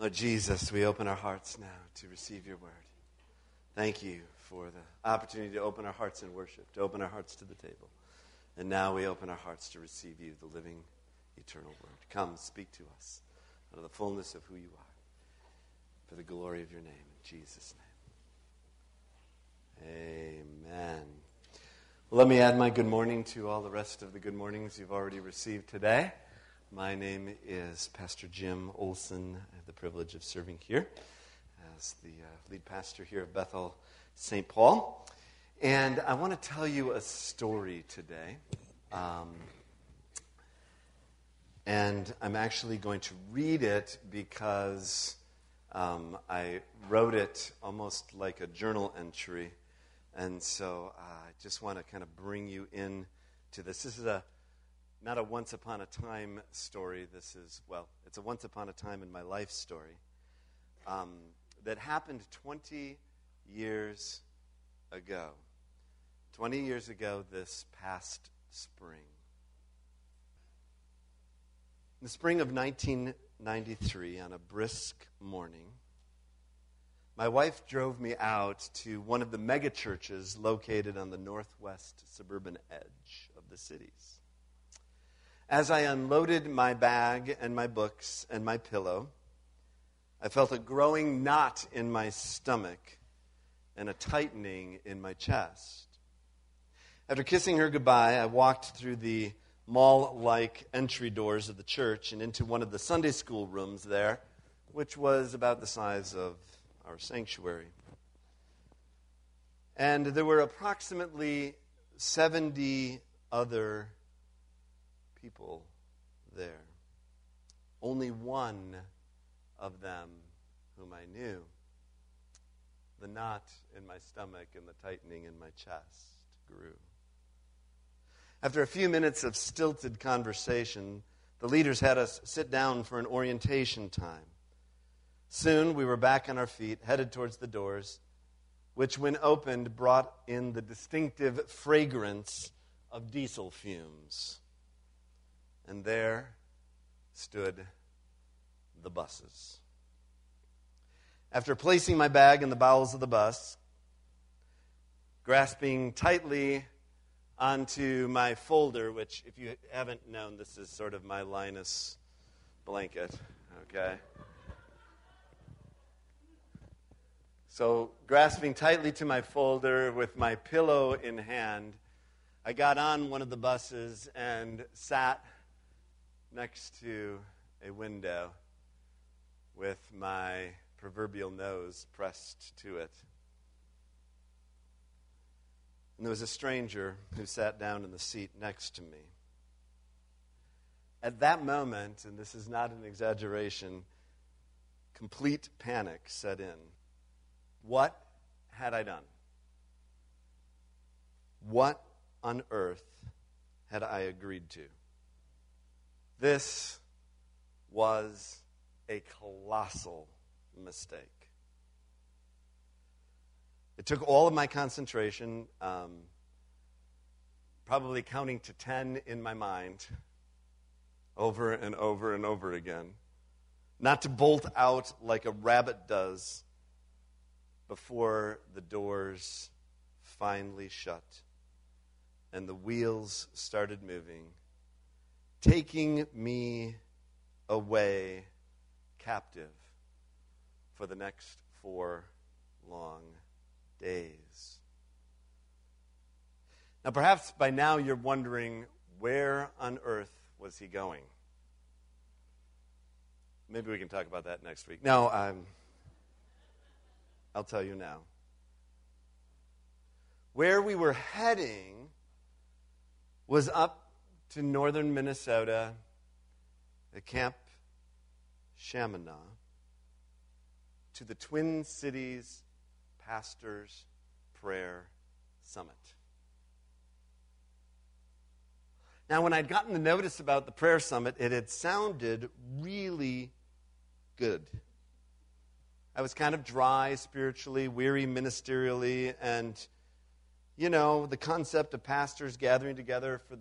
Lord Jesus, we open our hearts now to receive your word. Thank you for the opportunity to open our hearts in worship, to open our hearts to the table. And now we open our hearts to receive you, the living, eternal word. Come, speak to us out of the fullness of who you are, for the glory of your name. In Jesus' name. Amen. Well, let me add my good morning to all the rest of the good mornings you've already received today. My name is Pastor Jim Olson. I have the privilege of serving here as the uh, lead pastor here of Bethel St. Paul. And I want to tell you a story today. Um, and I'm actually going to read it because um, I wrote it almost like a journal entry. And so uh, I just want to kind of bring you in to this. This is a not a once upon a time story. This is, well, it's a once upon a time in my life story um, that happened 20 years ago. 20 years ago, this past spring. In the spring of 1993, on a brisk morning, my wife drove me out to one of the megachurches located on the northwest suburban edge of the cities. As I unloaded my bag and my books and my pillow, I felt a growing knot in my stomach and a tightening in my chest. After kissing her goodbye, I walked through the mall like entry doors of the church and into one of the Sunday school rooms there, which was about the size of our sanctuary. And there were approximately 70 other people there. Only one of them whom I knew. The knot in my stomach and the tightening in my chest grew. After a few minutes of stilted conversation, the leaders had us sit down for an orientation time. Soon we were back on our feet, headed towards the doors, which, when opened, brought in the distinctive fragrance of diesel fumes. And there stood the buses. After placing my bag in the bowels of the bus, grasping tightly onto my folder, which, if you haven't known, this is sort of my Linus blanket, okay? So, grasping tightly to my folder with my pillow in hand, I got on one of the buses and sat next to a window with my proverbial nose pressed to it. And there was a stranger who sat down in the seat next to me. At that moment, and this is not an exaggeration, complete panic set in. What had I done? What on earth had I agreed to? This was a colossal mistake. It took all of my concentration, um, probably counting to 10 in my mind, over and over and over again, not to bolt out like a rabbit does before the doors finally shut and the wheels started moving, taking me away captive for the next four long days. Now, perhaps by now you're wondering where on earth was he going? Maybe we can talk about that next week. No, um, I'll tell you now. Where we were heading was up to northern Minnesota, the Camp Shamineau, to the Twin Cities Pastor's Prayer Summit. Now, when I'd gotten the notice about the prayer summit, it had sounded really good. I was kind of dry spiritually, weary ministerially, and, you know, the concept of pastors gathering together for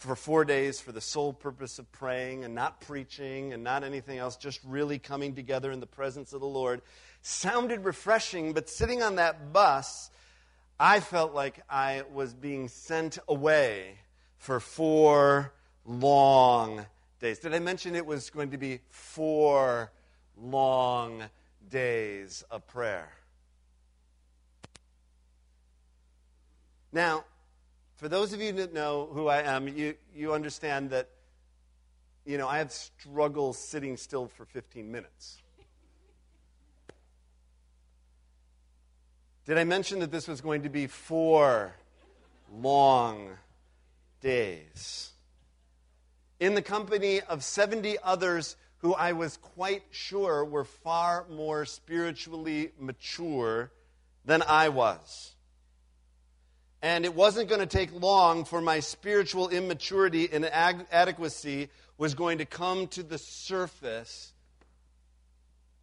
for four days for the sole purpose of praying and not preaching and not anything else, just really coming together in the presence of the Lord, sounded refreshing, but sitting on that bus, I felt like I was being sent away for four long days. Did I mention it was going to be four long days of prayer? Now, for those of you that know who I am, you, you understand that, you know, I have struggle sitting still for 15 minutes. Did I mention that this was going to be four long days? In the company of 70 others who I was quite sure were far more spiritually mature than I was. And it wasn't going to take long for my spiritual immaturity and inadequacy was going to come to the surface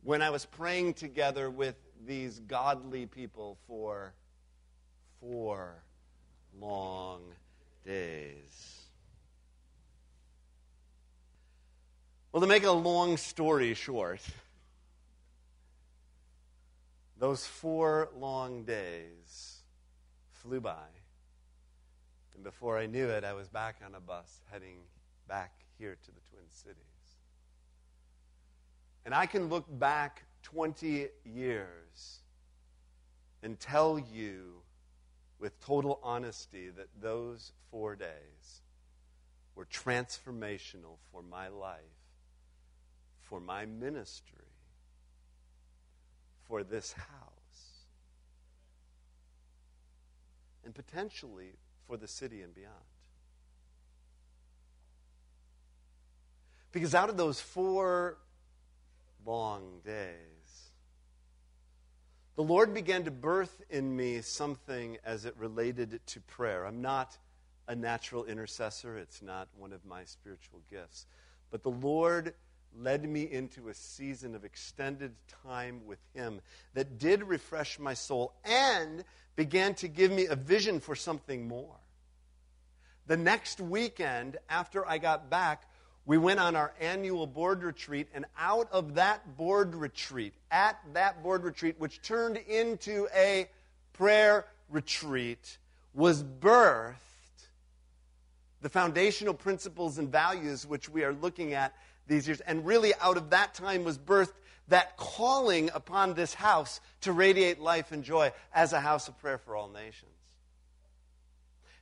when I was praying together with these godly people for four long days. Well, to make a long story short, those four long days flew by. And before I knew it, I was back on a bus heading back here to the Twin Cities. And I can look back 20 years and tell you with total honesty that those four days were transformational for my life, for my ministry, for this house. And potentially for the city and beyond. Because out of those four long days, the Lord began to birth in me something as it related to prayer. I'm not a natural intercessor, it's not one of my spiritual gifts. But the Lord led me into a season of extended time with Him that did refresh my soul and began to give me a vision for something more. The next weekend after I got back, we went on our annual board retreat, and out of that board retreat, at that board retreat, which turned into a prayer retreat, was birthed the foundational principles and values which we are looking at these years. And really, out of that time was birthed that calling upon this house to radiate life and joy as a house of prayer for all nations.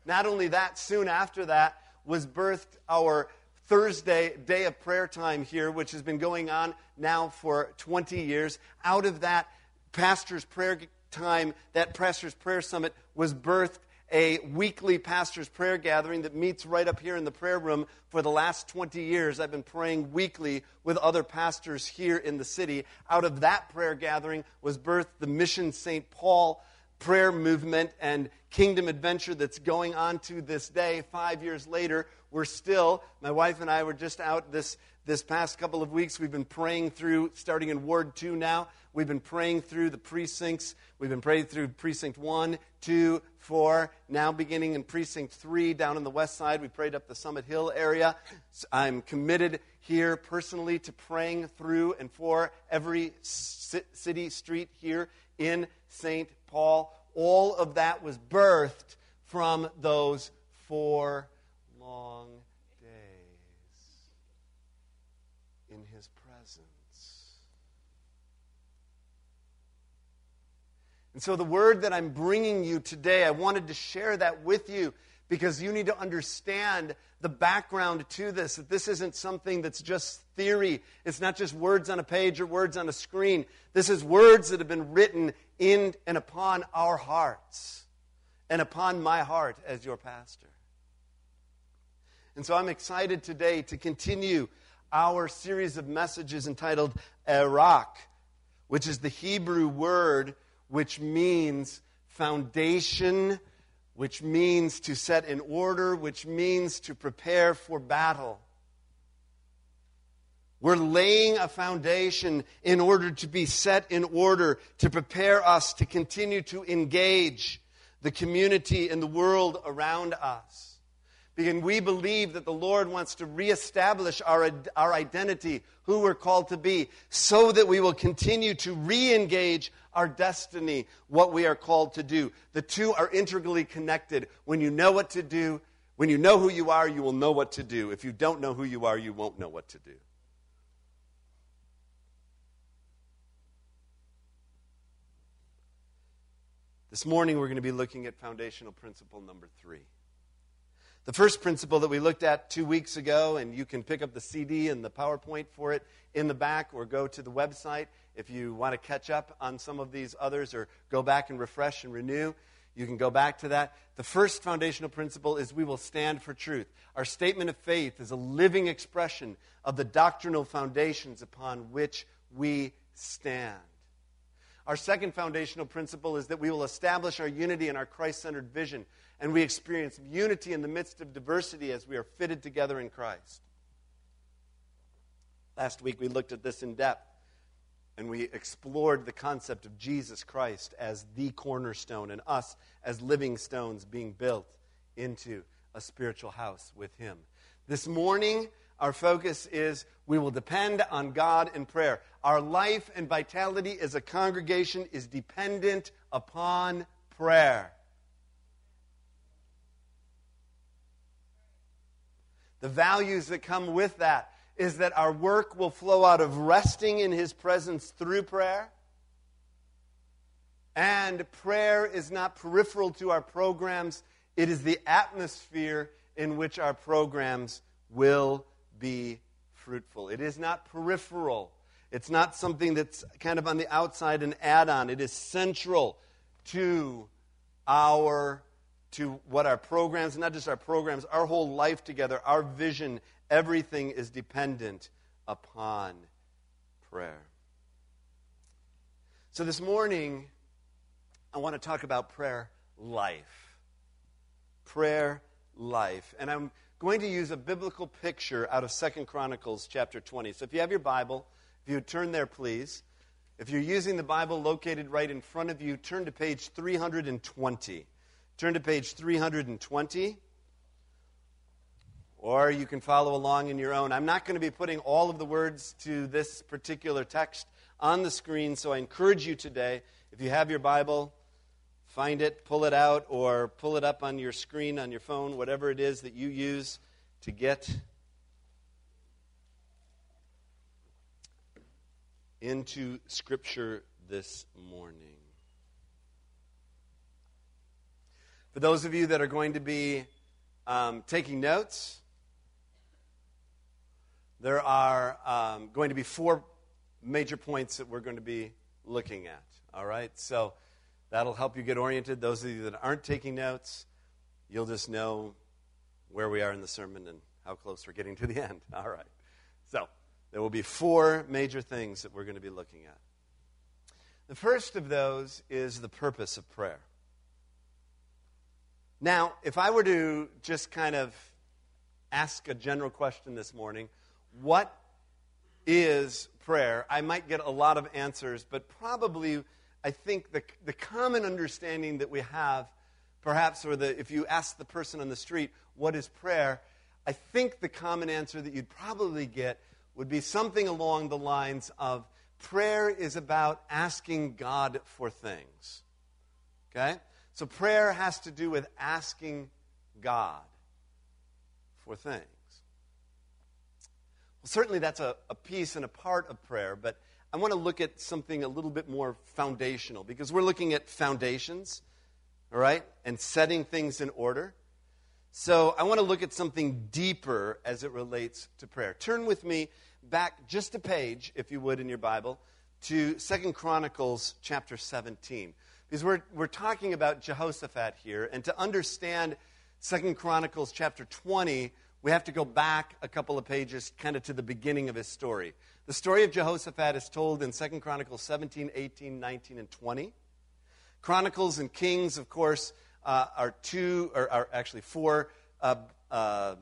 Not only that, soon after that was birthed our Thursday day of prayer time here, which has been going on now for 20 years. Out of that pastor's prayer time, that pastor's prayer summit was birthed a weekly pastor's prayer gathering that meets right up here in the prayer room for the last 20 years. I've been praying weekly with other pastors here in the city. Out of that prayer gathering was birthed the Mission St. Paul prayer movement and kingdom adventure that's going on to this day. Five years later, we're still, my wife and I were just out this, this past couple of weeks. We've been praying through, starting in Ward 2 now, we've been praying through the precincts. We've been praying through Precinct 1, 2, 4, now beginning in Precinct 3 down on the west side. We prayed up the Summit Hill area. I'm committed here personally to praying through and for every city street here in St. Paul. All of that was birthed from those four long days in his presence. And so, the word that I'm bringing you today, I wanted to share that with you because you need to understand the background to this that this isn't something that's just theory. It's not just words on a page or words on a screen. This is words that have been written in and upon our hearts and upon my heart as your pastor. And so i'm excited today to continue our series of messages entitled Arak, which is the hebrew word which means foundation which means to set in order, which means to prepare for battle. We're laying a foundation in order to be set in order to prepare us to continue to engage the community and the world around us. Because we believe that the Lord wants to reestablish our, our identity, who we're called to be, so that we will continue to re engage our destiny, what we are called to do. The two are integrally connected. When you know what to do, when you know who you are, you will know what to do. If you don't know who you are, you won't know what to do. This morning, we're going to be looking at foundational principle number three. The first principle that we looked at two weeks ago, and you can pick up the CD and the PowerPoint for it in the back or go to the website if you want to catch up on some of these others or go back and refresh and renew. You can go back to that. The first foundational principle is we will stand for truth. Our statement of faith is a living expression of the doctrinal foundations upon which we stand. Our second foundational principle is that we will establish our unity in our Christ centered vision, and we experience unity in the midst of diversity as we are fitted together in Christ. Last week we looked at this in depth, and we explored the concept of Jesus Christ as the cornerstone and us as living stones being built into a spiritual house with Him. This morning, our focus is we will depend on God in prayer. Our life and vitality as a congregation is dependent upon prayer. The values that come with that is that our work will flow out of resting in His presence through prayer. And prayer is not peripheral to our programs, it is the atmosphere in which our programs will be fruitful. It is not peripheral, it's not something that's kind of on the outside and add on. It is central to our to what our programs, not just our programs, our whole life together, our vision, everything is dependent upon prayer. So this morning, I want to talk about prayer life. Prayer life. And I'm going to use a biblical picture out of Second Chronicles chapter 20. So if you have your Bible, if you would turn there, please. If you're using the Bible located right in front of you, turn to page 320. Turn to page 320. Or you can follow along in your own. I'm not going to be putting all of the words to this particular text on the screen, so I encourage you today, if you have your Bible, find it, pull it out, or pull it up on your screen on your phone, whatever it is that you use to get into Scripture this morning. For those of you that are going to be um, taking notes, there are um, going to be four major points that we're going to be looking at. All right? So, That'll help you get oriented. Those of you that aren't taking notes, you'll just know where we are in the sermon and how close we're getting to the end. All right. So, there will be four major things that we're going to be looking at. The first of those is the purpose of prayer. Now, if I were to just kind of ask a general question this morning, what is prayer? I might get a lot of answers, but probably I think the, the common understanding that we have, perhaps, or the, if you ask the person on the street, what is prayer? I think the common answer that you'd probably get would be something along the lines of prayer is about asking God for things. Okay? So prayer has to do with asking God for things. Well, certainly that's a, a piece and a part of prayer, but I want to look at something a little bit more foundational because we're looking at foundations, all right, and setting things in order. So I want to look at something deeper as it relates to prayer. Turn with me back just a page, if you would, in your Bible, to Second Chronicles chapter 17. Because we're, we're talking about Jehoshaphat here, and to understand Second Chronicles chapter 20, we have to go back a couple of pages, kind of to the beginning of his story. The story of Jehoshaphat is told in 2 Chronicles 17, 18, 19, and 20. Chronicles and Kings, of course, uh, are two, or are actually four uh, uh,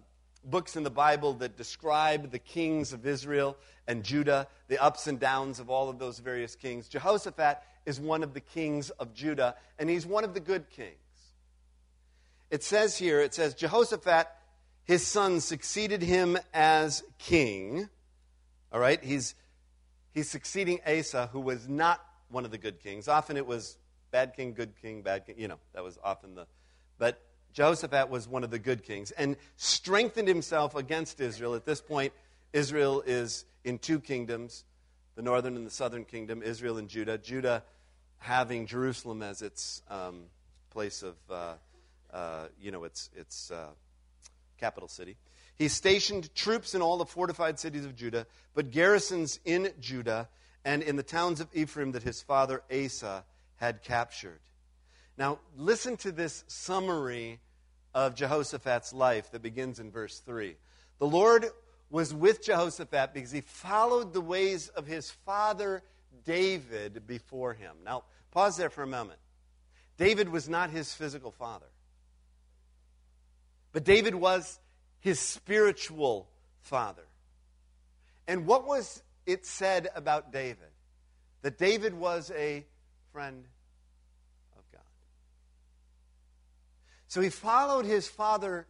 books in the Bible that describe the kings of Israel and Judah, the ups and downs of all of those various kings. Jehoshaphat is one of the kings of Judah, and he's one of the good kings. It says here, it says, Jehoshaphat his son succeeded him as king. All right, he's, he's succeeding Asa, who was not one of the good kings. Often it was bad king, good king, bad king. You know, that was often the. But Jehoshaphat was one of the good kings and strengthened himself against Israel. At this point, Israel is in two kingdoms the northern and the southern kingdom, Israel and Judah. Judah having Jerusalem as its um, place of, uh, uh, you know, its, its uh, capital city. He stationed troops in all the fortified cities of Judah, but garrisons in Judah and in the towns of Ephraim that his father Asa had captured. Now, listen to this summary of Jehoshaphat's life that begins in verse 3. The Lord was with Jehoshaphat because he followed the ways of his father David before him. Now, pause there for a moment. David was not his physical father, but David was his spiritual father. And what was it said about David? That David was a friend of God. So he followed his father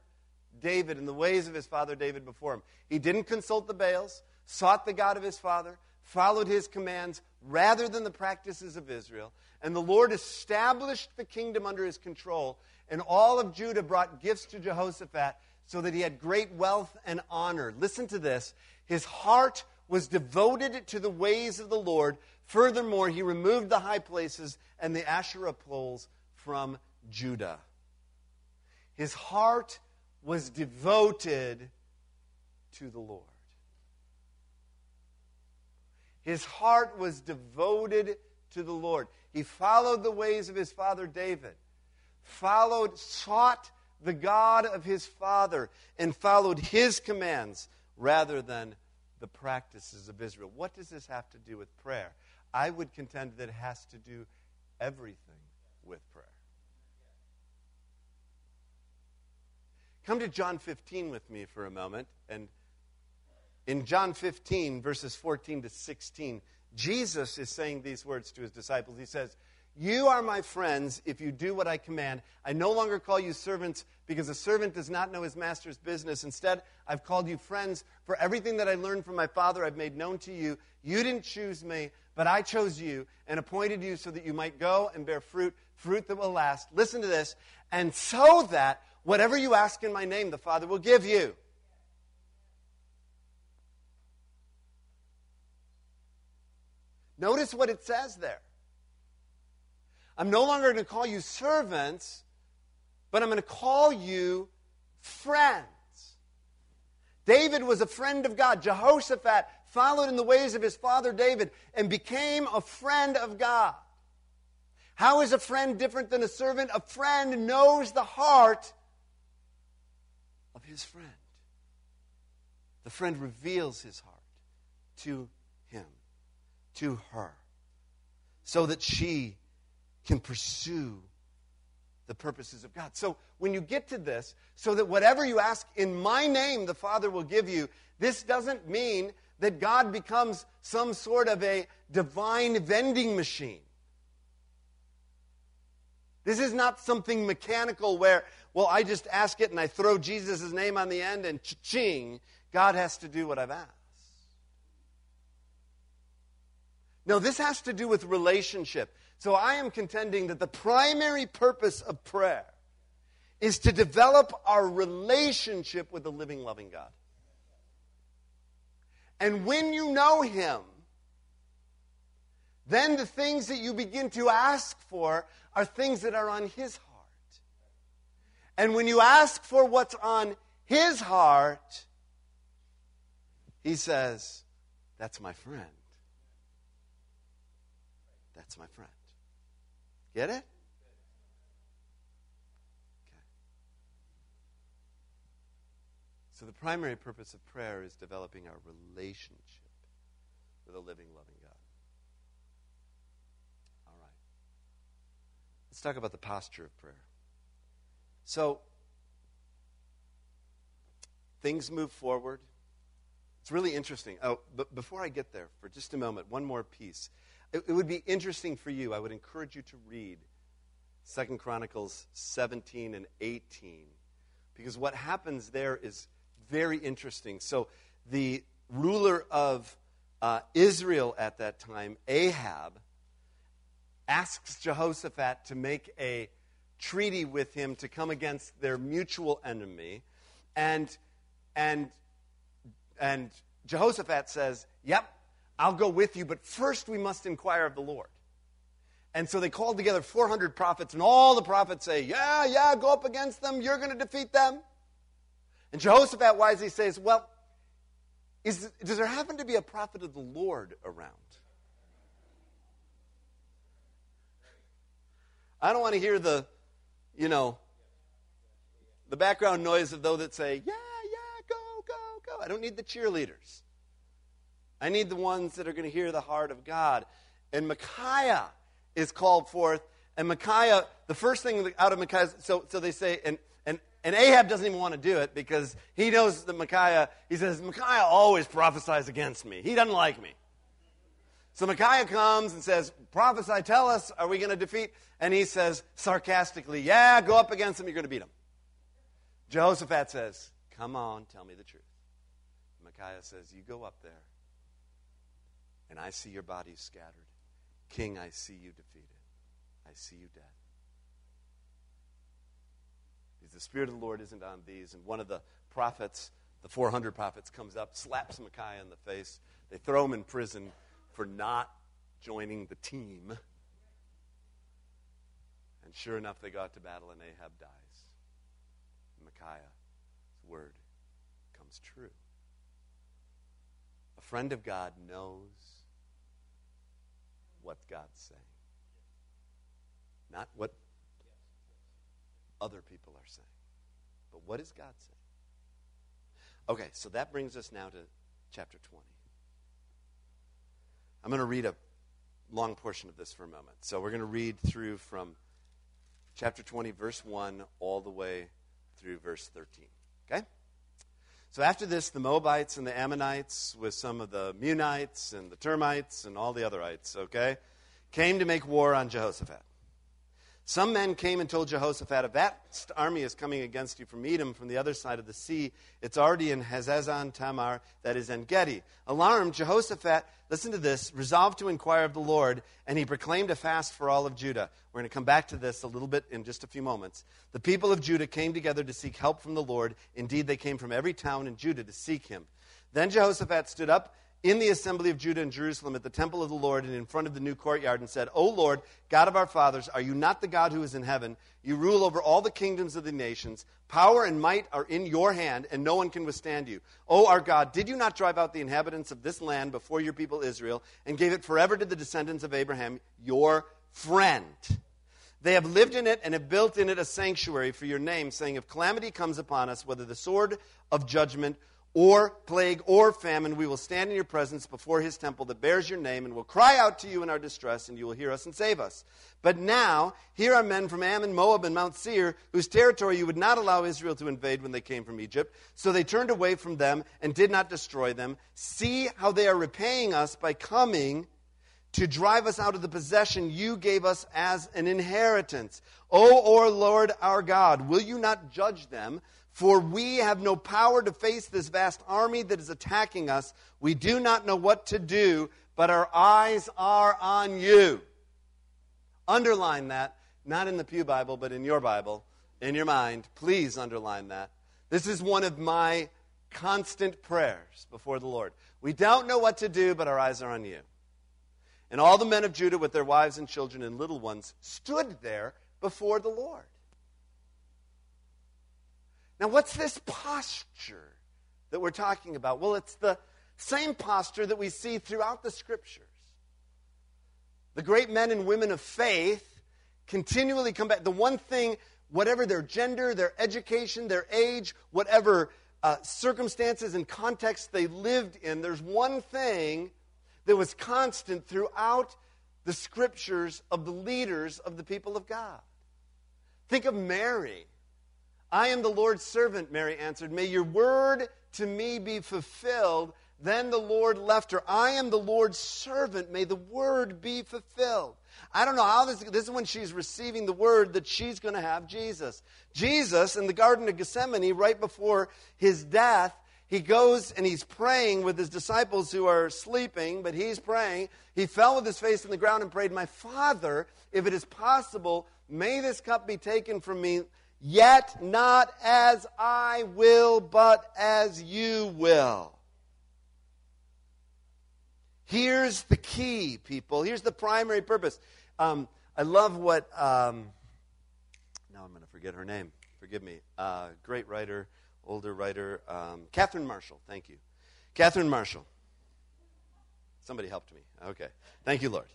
David in the ways of his father David before him. He didn't consult the Baals, sought the God of his father, followed his commands rather than the practices of Israel. And the Lord established the kingdom under his control. And all of Judah brought gifts to Jehoshaphat so that he had great wealth and honor. Listen to this. His heart was devoted to the ways of the Lord. Furthermore, he removed the high places and the Asherah poles from Judah. His heart was devoted to the Lord. His heart was devoted to the Lord. He followed the ways of his father David, followed, sought the God of his father, and followed his commands rather than the practices of Israel. What does this have to do with prayer? I would contend that it has to do everything with prayer. Come to John 15 with me for a moment. And in John 15, verses 14 to 16, Jesus is saying these words to his disciples. He says, You are my friends if you do what I command. I no longer call you servants because a servant does not know his master's business. Instead, I've called you friends, for everything that I learned from my Father I've made known to you. You didn't choose me, but I chose you and appointed you so that you might go and bear fruit, fruit that will last. Listen to this. And so that Whatever you ask in my name, the Father will give you. Notice what it says there. I'm no longer going to call you servants, but I'm going to call you friends. David was a friend of God. Jehoshaphat followed in the ways of his father David and became a friend of God. How is a friend different than a servant? A friend knows the heart of his friend. The friend reveals his heart to him, to her, so that she can pursue the purposes of God. So when you get to this, so that whatever you ask in my name, the Father will give you, this doesn't mean that God becomes some sort of a divine vending machine. This is not something mechanical where, well, I just ask it and I throw Jesus' name on the end and ching, God has to do what I've asked. No, this has to do with relationship. So I am contending that the primary purpose of prayer is to develop our relationship with the living, loving God. And when you know Him, then the things that you begin to ask for are things that are on His heart. And when you ask for what's on His heart, He says, That's my friend. That's my friend. Get it? So, the primary purpose of prayer is developing our relationship with a living, loving God. All right. Let's talk about the posture of prayer. So, things move forward. It's really interesting. Oh, but before I get there, for just a moment, one more piece. It, it would be interesting for you. I would encourage you to read Second Chronicles 17 and 18, because what happens there is very interesting. So, the ruler of uh, Israel at that time, Ahab, asks Jehoshaphat to make a treaty with him to come against their mutual enemy. And, and, and Jehoshaphat says, Yep, I'll go with you, but first we must inquire of the Lord. And so they called together 400 prophets, and all the prophets say, Yeah, yeah, go up against them. You're going to defeat them. And Jehoshaphat wisely says, Well, is, does there happen to be a prophet of the Lord around? I don't want to hear the, you know, the background noise of those that say, Yeah, yeah, go, go, go. I don't need the cheerleaders. I need the ones that are going to hear the heart of God. And Micaiah is called forth. And Micaiah, the first thing out of Micaiah, so, so they say, and, and, and Ahab doesn't even want to do it because he knows that Micaiah, he says, Micaiah always prophesies against me. He doesn't like me. So Micaiah comes and says, Prophesy, tell us, are we going to defeat? And he says sarcastically, Yeah, go up against him, you're going to beat him. Jehoshaphat says, Come on, tell me the truth. Micaiah says, You go up there, and I see your bodies scattered. King, I see you defeated. I see you dead. Because the Spirit of the Lord isn't on these. And one of the prophets, the 400 prophets, comes up, slaps Micaiah in the face. They throw him in prison for not joining the team. And sure enough, they got to battle, and Ahab dies. Micaiah's word comes true. A friend of God knows what God's saying, not what other people are saying. But what is God saying? Okay, so that brings us now to chapter 20. I'm going to read a long portion of this for a moment. So we're going to read through from chapter 20, verse 1, all the way through verse 13. Okay? So after this, the Moabites and the Ammonites, with some of the Meunites and the termites and all the otherites, okay, came to make war on Jehoshaphat. Some men came and told Jehoshaphat, A vast army is coming against you from Edom, from the other side of the sea. It's already in Hazazon Tamar, that is En Gedi. Alarmed, Jehoshaphat, listen to this, resolved to inquire of the Lord, and he proclaimed a fast for all of Judah. We're going to come back to this a little bit in just a few moments. The people of Judah came together to seek help from the Lord. Indeed, they came from every town in Judah to seek him. Then Jehoshaphat stood up in the assembly of Judah and Jerusalem at the temple of the Lord and in front of the new courtyard and said, O Lord, God of our fathers, are you not the God who is in heaven? You rule over all the kingdoms of the nations. Power and might are in your hand, and no one can withstand you. O our God, did you not drive out the inhabitants of this land before your people Israel and gave it forever to the descendants of Abraham, your friend? They have lived in it and have built in it a sanctuary for your name, saying, If calamity comes upon us, whether the sword of judgment or plague or famine, we will stand in your presence before his temple that bears your name and will cry out to you in our distress, and you will hear us and save us. But now, here are men from Ammon, Moab, and Mount Seir, whose territory you would not allow Israel to invade when they came from Egypt. So they turned away from them and did not destroy them. See how they are repaying us by coming to drive us out of the possession you gave us as an inheritance. O, or Lord our God, will you not judge them? For we have no power to face this vast army that is attacking us. We do not know what to do, but our eyes are on you. Underline that, not in the Pew Bible, but in your Bible, in your mind. Please underline that. This is one of my constant prayers before the Lord. We don't know what to do, but our eyes are on you. And all the men of Judah, with their wives and children and little ones, stood there before the Lord. Now, what's this posture that we're talking about? Well, it's the same posture that we see throughout the scriptures. The great men and women of faith continually come back. The one thing, whatever their gender, their education, their age, whatever uh, circumstances and context they lived in, there's one thing that was constant throughout the scriptures of the leaders of the people of God. Think of Mary. I am the Lord's servant, Mary answered. May your word to me be fulfilled. Then the Lord left her. I am the Lord's servant. May the word be fulfilled. I don't know how this, this is when she's receiving the word that she's going to have Jesus. Jesus in the Garden of Gethsemane, right before his death, he goes and he's praying with his disciples who are sleeping, but he's praying. He fell with his face in the ground and prayed, My Father, if it is possible, may this cup be taken from me, yet not as I will, but as you will. Here's the key, people. Here's the primary purpose. Um, I love what, um, now I'm going to forget her name. Forgive me. Uh, great writer older writer, um, Catherine Marshall. Thank you. Catherine Marshall. Somebody helped me. Okay. Thank you, Lord.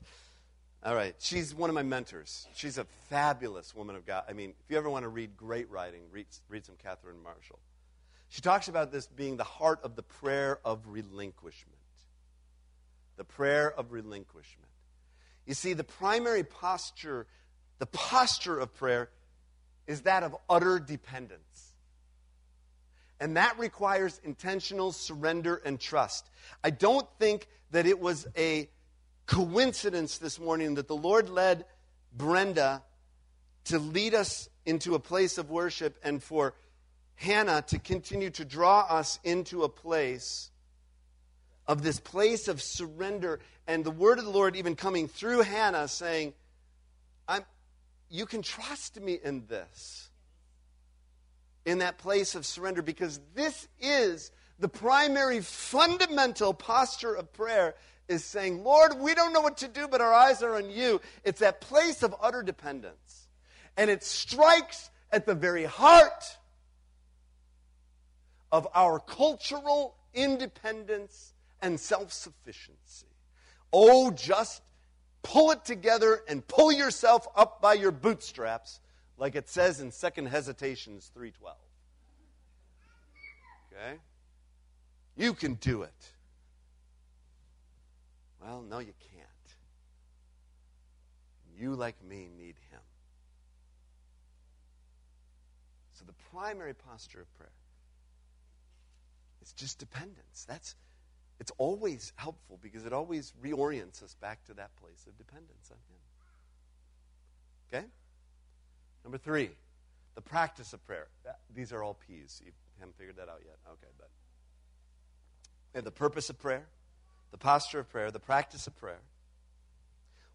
All right. She's one of my mentors. She's a fabulous woman of God. I mean, if you ever want to read great writing, read, read some Catherine Marshall. She talks about this being the heart of the prayer of relinquishment. The prayer of relinquishment. You see, the primary posture, the posture of prayer, is that of utter dependence. And that requires intentional surrender and trust. I don't think that it was a coincidence this morning that the Lord led Brenda to lead us into a place of worship and for Hannah to continue to draw us into a place of this place of surrender and the word of the Lord even coming through Hannah saying, I'm, You can trust me in this in that place of surrender because this is the primary fundamental posture of prayer is saying, Lord, we don't know what to do, but our eyes are on you. It's that place of utter dependence. And it strikes at the very heart of our cultural independence and self sufficiency. Oh, just pull it together and pull yourself up by your bootstraps like it says in Second Hesitations 3:12. Okay? You can do it. Well, no you can't. You like me need him. So the primary posture of prayer is just dependence. That's it's always helpful because it always reorients us back to that place of dependence on him. Okay? Number three, the practice of prayer. These are all P's. You haven't figured that out yet. Okay, but. And the purpose of prayer, the posture of prayer, the practice of prayer.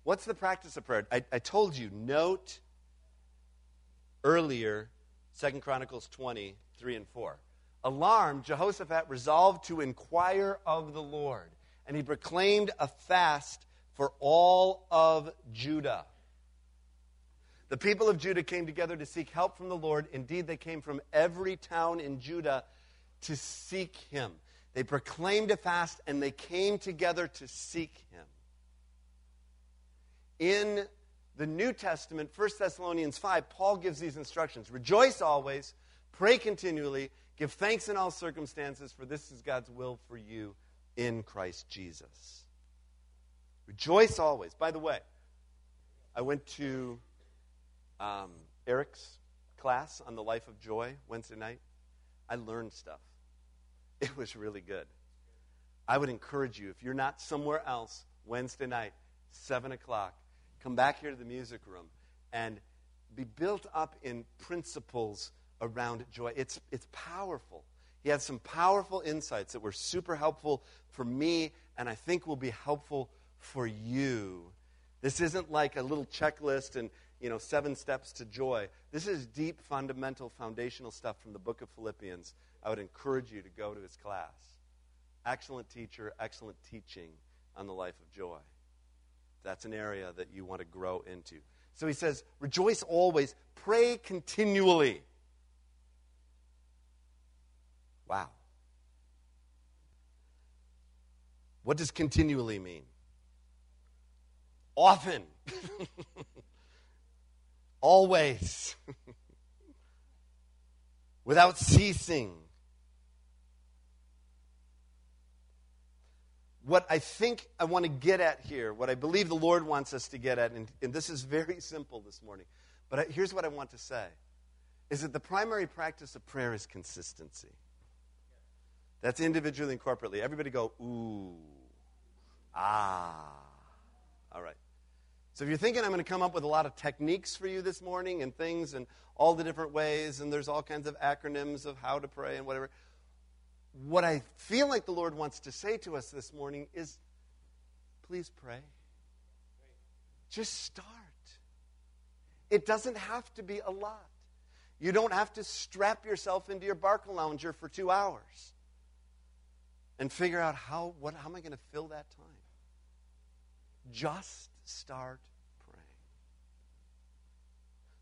What's the practice of prayer? I, I told you, note earlier, Second Chronicles 20, 3 and 4. Alarmed, Jehoshaphat resolved to inquire of the Lord, and he proclaimed a fast for all of Judah. The people of Judah came together to seek help from the Lord. Indeed, they came from every town in Judah to seek him. They proclaimed a fast and they came together to seek him. In the New Testament, 1 Thessalonians 5, Paul gives these instructions Rejoice always, pray continually, give thanks in all circumstances, for this is God's will for you in Christ Jesus. Rejoice always. By the way, I went to um, Eric's class on the life of joy Wednesday night, I learned stuff. It was really good. I would encourage you, if you're not somewhere else, Wednesday night, 7 o'clock, come back here to the music room and be built up in principles around joy. It's, it's powerful. He had some powerful insights that were super helpful for me, and I think will be helpful for you. This isn't like a little checklist and you know, seven steps to joy. This is deep, fundamental, foundational stuff from the book of Philippians. I would encourage you to go to his class. Excellent teacher, excellent teaching on the life of joy. That's an area that you want to grow into. So he says, rejoice always, pray continually. Wow. What does continually mean? Often. always, without ceasing. What I think I want to get at here, what I believe the Lord wants us to get at, and, and this is very simple this morning, but I, here's what I want to say is that the primary practice of prayer is consistency. That's individually and corporately. Everybody go, ooh, ah. All right. So if you're thinking I'm going to come up with a lot of techniques for you this morning and things and all the different ways, and there's all kinds of acronyms of how to pray and whatever, what I feel like the Lord wants to say to us this morning is please pray. Just start. It doesn't have to be a lot. You don't have to strap yourself into your Barcalounger for two hours and figure out how, what, how am I going to fill that time? Just start praying.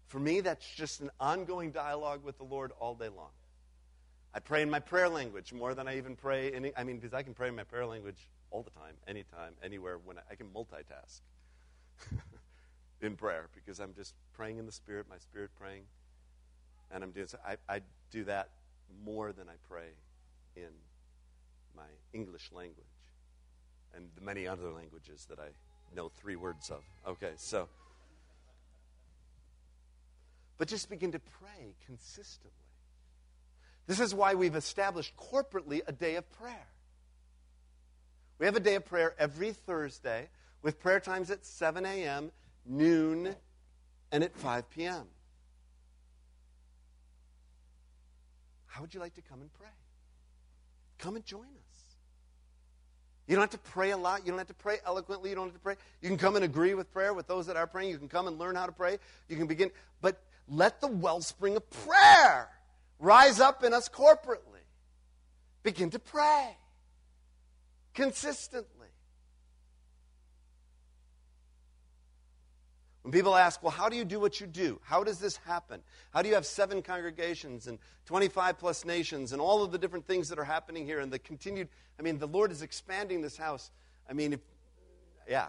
For me, that's just an ongoing dialogue with the Lord all day long. I pray in my prayer language more than I even pray in, I mean, because I can pray in my prayer language all the time, anytime, anywhere, when I, I can multitask in prayer because I'm just praying in the Spirit, my spirit praying. And I'm doing so. I, I do that more than I pray in my English language and the many other languages that I know three words of. Okay, so. But just begin to pray consistently. This is why we've established corporately a day of prayer. We have a day of prayer every Thursday with prayer times at 7 a.m., noon, and at 5 p.m. How would you like to come and pray? Come and join us. You don't have to pray a lot. You don't have to pray eloquently. You don't have to pray. You can come and agree with prayer with those that are praying. You can come and learn how to pray. You can begin. But let the wellspring of prayer rise up in us corporately. Begin to pray consistently. When people ask, well, how do you do what you do? How does this happen? How do you have seven congregations and 25 plus nations and all of the different things that are happening here and the continued, I mean, the Lord is expanding this house. I mean, if, yeah.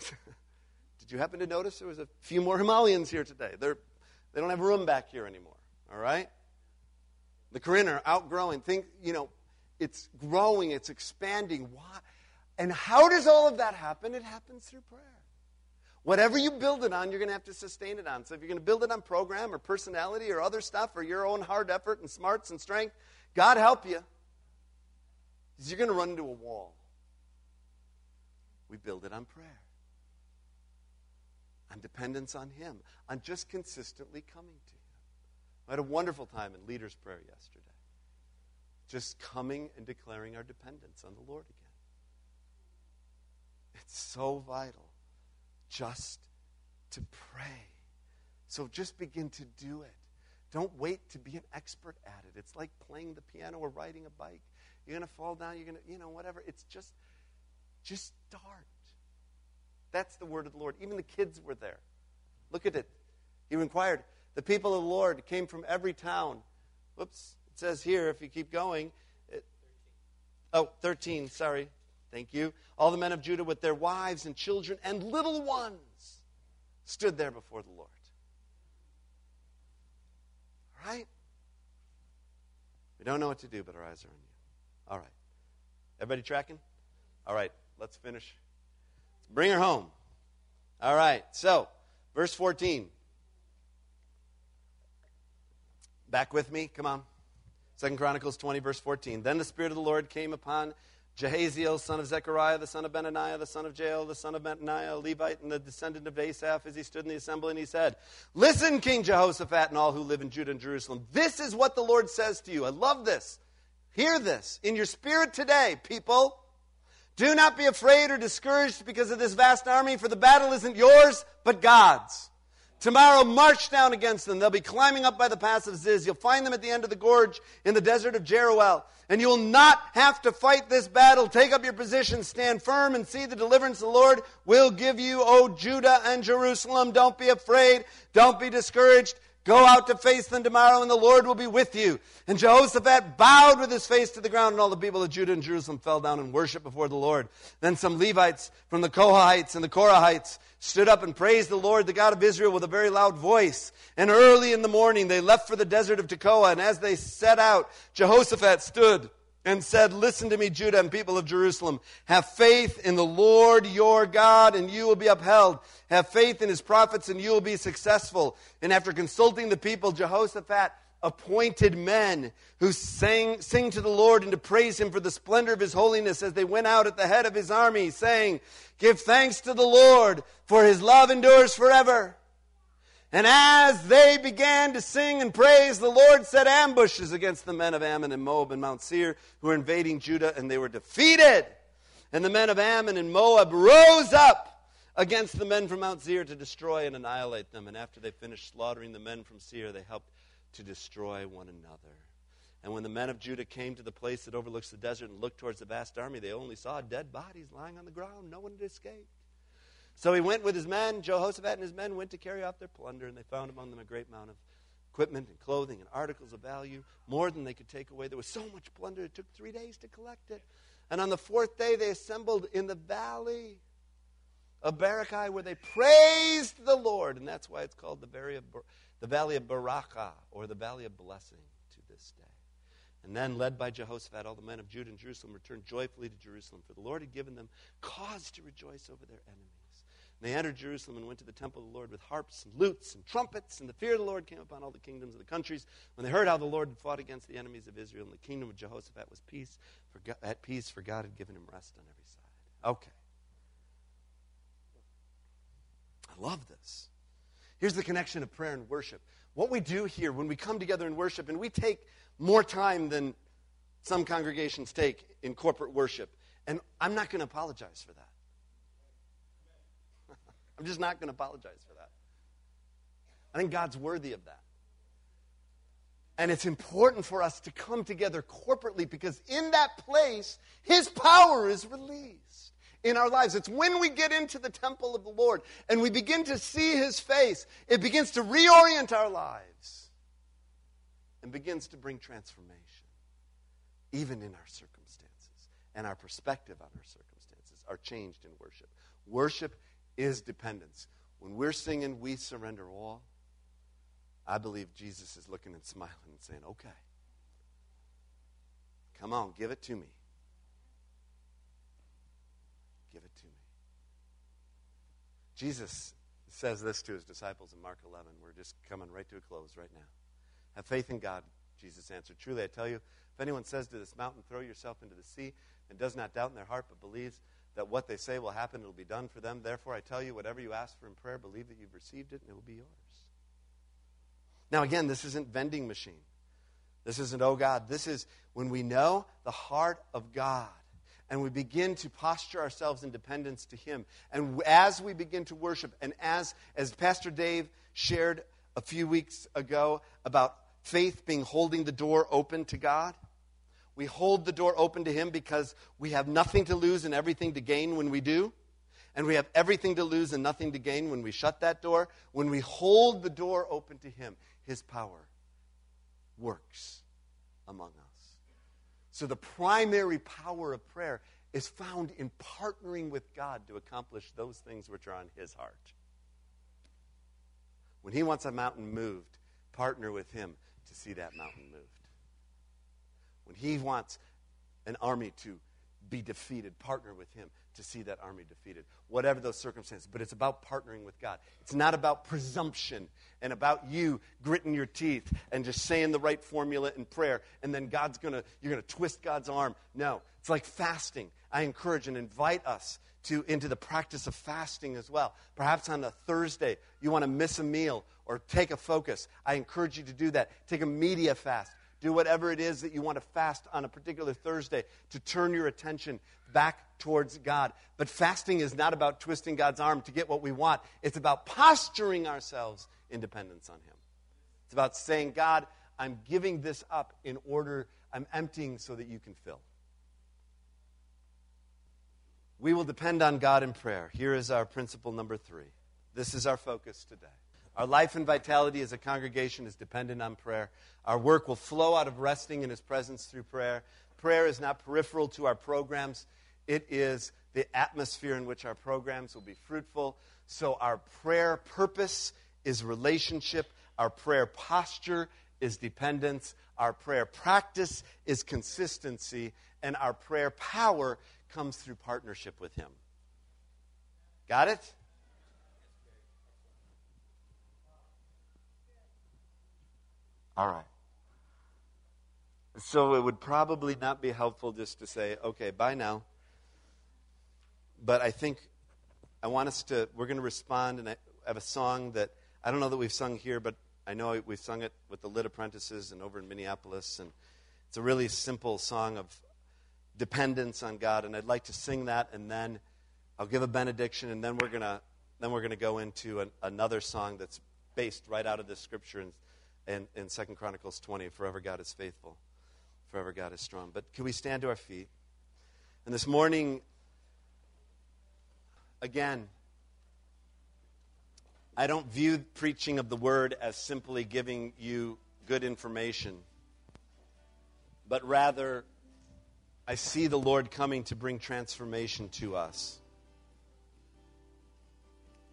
Did you happen to notice there was a few more Himalayans here today? They're, they don't have room back here anymore, all right? The Korean are outgrowing. Think, you know, it's growing, it's expanding. Why? And how does all of that happen? It happens through prayer. Whatever you build it on, you're going to have to sustain it on. So if you're going to build it on program or personality or other stuff or your own hard effort and smarts and strength, God help you. Because you're going to run into a wall. We build it on prayer, on dependence on Him, on just consistently coming to. I had a wonderful time in leaders' prayer yesterday. Just coming and declaring our dependence on the Lord again. It's so vital just to pray. So just begin to do it. Don't wait to be an expert at it. It's like playing the piano or riding a bike. You're going to fall down, you're going to, you know, whatever. It's just, just start. That's the word of the Lord. Even the kids were there. Look at it. He inquired. The people of the Lord came from every town. Whoops. It says here, if you keep going, it, oh, 13, sorry. Thank you. All the men of Judah with their wives and children and little ones stood there before the Lord. All right? We don't know what to do, but our eyes are on you. All right. Everybody tracking? All right, let's finish. Bring her home. All right, so, verse 14. Back with me, come on. Second Chronicles 20, verse 14. Then the Spirit of the Lord came upon Jahaziel, son of Zechariah, the son of Benaiah, the son of Jeiel, the son of Mattaniah, a Levite, and the descendant of Asaph, as he stood in the assembly, and he said, Listen, King Jehoshaphat, and all who live in Judah and Jerusalem. This is what the Lord says to you. I love this. Hear this in your spirit today, people. Do not be afraid or discouraged because of this vast army, for the battle isn't yours, but God's. Tomorrow, march down against them. They'll be climbing up by the pass of Ziz. You'll find them at the end of the gorge in the desert of Jeruel. And you will not have to fight this battle. Take up your position, stand firm, and see the deliverance the Lord will give you, O Judah and Jerusalem. Don't be afraid. Don't be discouraged. Go out to face them tomorrow, and the Lord will be with you. And Jehoshaphat bowed with his face to the ground, and all the people of Judah and Jerusalem fell down and worshiped before the Lord. Then some Levites from the Kohathites and the Korahites stood up and praised the Lord, the God of Israel, with a very loud voice. And early in the morning they left for the desert of Tekoa, and as they set out, Jehoshaphat stood and said, Listen to me, Judah and people of Jerusalem. Have faith in the Lord your God, and you will be upheld. Have faith in his prophets, and you will be successful. And after consulting the people, Jehoshaphat appointed men who sang, sing to the Lord and to praise him for the splendor of his holiness as they went out at the head of his army, saying, Give thanks to the Lord, for his love endures forever. And as they began to sing and praise, the Lord set ambushes against the men of Ammon and Moab and Mount Seir who were invading Judah, and they were defeated. And the men of Ammon and Moab rose up against the men from Mount Seir to destroy and annihilate them. And after they finished slaughtering the men from Seir, they helped to destroy one another. And when the men of Judah came to the place that overlooks the desert and looked towards the vast army, they only saw dead bodies lying on the ground. No one had escaped. So he went with his men, Jehoshaphat and his men went to carry off their plunder, and they found among them a great amount of equipment and clothing and articles of value, more than they could take away. There was so much plunder, it took three days to collect it. And on the fourth day, they assembled in the valley of Berakah, where they praised the Lord. And that's why it's called the valley of, the valley of or the valley of blessing to this day. And then, led by Jehoshaphat, all the men of Judah and Jerusalem returned joyfully to Jerusalem, for the Lord had given them cause to rejoice over their enemies. And they entered Jerusalem and went to the temple of the Lord with harps and lutes and trumpets, and the fear of the Lord came upon all the kingdoms of the countries when they heard how the Lord had fought against the enemies of Israel, and the kingdom of Jehoshaphat was peace, for God, at peace, for God had given him rest on every side. Okay. I love this. Here's the connection of prayer and worship. What we do here when we come together in worship, and we take more time than some congregations take in corporate worship, and I'm not going to apologize for that. I'm just not going to apologize for that. I think God's worthy of that. And it's important for us to come together corporately because in that place, His power is released in our lives. It's when we get into the temple of the Lord and we begin to see His face, it begins to reorient our lives and begins to bring transformation, even in our circumstances. And our perspective on our circumstances are changed in worship. Worship is dependence. When we're singing, we surrender all. I believe Jesus is looking and smiling and saying, okay, come on, give it to me. Give it to me. Jesus says this to his disciples in Mark 11. We're just coming right to a close right now. Have faith in God, Jesus answered. Truly, I tell you, if anyone says to this mountain, throw yourself into the sea, and does not doubt in their heart, but believes that what they say will happen, it will be done for them. Therefore, I tell you, whatever you ask for in prayer, believe that you've received it, and it will be yours. Now, again, this isn't vending machine. This isn't, oh God. This is when we know the heart of God and we begin to posture ourselves in dependence to Him. And as we begin to worship, and as, as Pastor Dave shared a few weeks ago about faith being holding the door open to God, we hold the door open to Him because we have nothing to lose and everything to gain when we do. And we have everything to lose and nothing to gain when we shut that door. When we hold the door open to Him, His power works among us. So the primary power of prayer is found in partnering with God to accomplish those things which are on His heart. When He wants a mountain moved, partner with Him to see that mountain moved. When he wants an army to be defeated, partner with him to see that army defeated, whatever those circumstances. But it's about partnering with God. It's not about presumption and about you gritting your teeth and just saying the right formula in prayer, and then God's gonna, you're gonna twist God's arm. No, it's like fasting. I encourage and invite us to into the practice of fasting as well. Perhaps on a Thursday you want to miss a meal or take a focus. I encourage you to do that. Take a media fast. Do whatever it is that you want to fast on a particular Thursday to turn your attention back towards God. But fasting is not about twisting God's arm to get what we want, it's about posturing ourselves in dependence on Him. It's about saying, God, I'm giving this up in order, I'm emptying so that you can fill. We will depend on God in prayer. Here is our principle number three. This is our focus today. Our life and vitality as a congregation is dependent on prayer. Our work will flow out of resting in His presence through prayer. Prayer is not peripheral to our programs, it is the atmosphere in which our programs will be fruitful. So, our prayer purpose is relationship, our prayer posture is dependence, our prayer practice is consistency, and our prayer power comes through partnership with Him. Got it? All right. so it would probably not be helpful just to say, okay, bye now. But I think I want us to, we're going to respond, and I have a song that I don't know that we've sung here, but I know we've sung it with the Lit Apprentices and over in Minneapolis. And it's a really simple song of dependence on God. And I'd like to sing that, and then I'll give a benediction, and then we're going to then we're going to go into an, another song that's based right out of this scripture in, in, in 2 Chronicles 20 Forever God is faithful, forever God is strong. But can we stand to our feet? And this morning, again, I don't view preaching of the word as simply giving you good information, but rather, I see the Lord coming to bring transformation to us.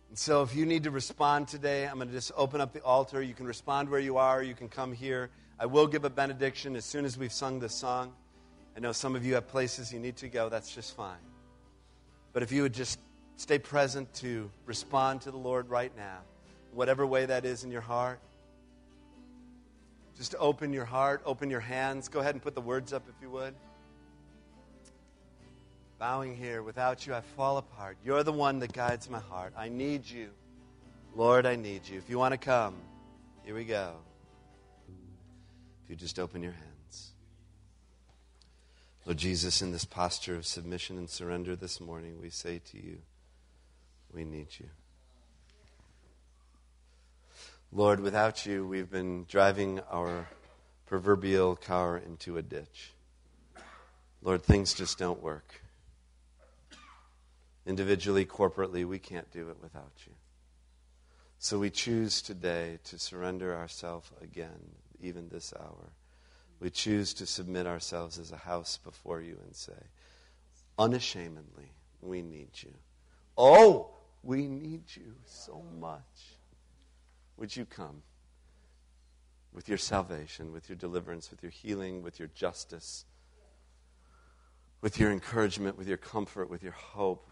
And so, if you need to respond today, I'm going to just open up the altar. You can respond where you are, you can come here. I will give a benediction as soon as we've sung this song. I know some of you have places you need to go, that's just fine. But if you would just stay present to respond to the Lord right now, whatever way that is in your heart, just open your heart, open your hands. Go ahead and put the words up if you would bowing here. Without you, I fall apart. You're the one that guides my heart. I need you. Lord, I need you. If you want to come, here we go. If you just open your hands. Lord Jesus, in this posture of submission and surrender this morning, we say to you, we need you. Lord, without you, we've been driving our proverbial car into a ditch. Lord, things just don't work. Individually, corporately, we can't do it without you. So we choose today to surrender ourselves again, even this hour. We choose to submit ourselves as a house before you and say, unashamedly, we need you. Oh, we need you so much. Would you come with your salvation, with your deliverance, with your healing, with your justice, with your encouragement, with your comfort, with your hope,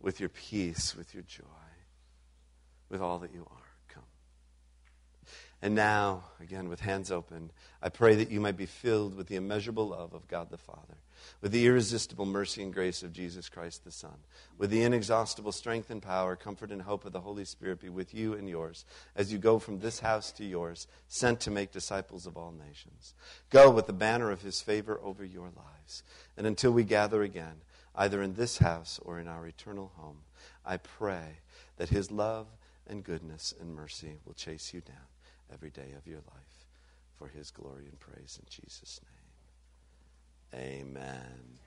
with your peace, with your joy, with all that you are. Come. And now, again, with hands open, I pray that you might be filled with the immeasurable love of God the Father, with the irresistible mercy and grace of Jesus Christ the Son, with the inexhaustible strength and power, comfort and hope of the Holy Spirit be with you and yours as you go from this house to yours, sent to make disciples of all nations. Go with the banner of his favor over your lives. And until we gather again, either in this house or in our eternal home, I pray that His love and goodness and mercy will chase you down every day of your life for His glory and praise in Jesus' name. Amen.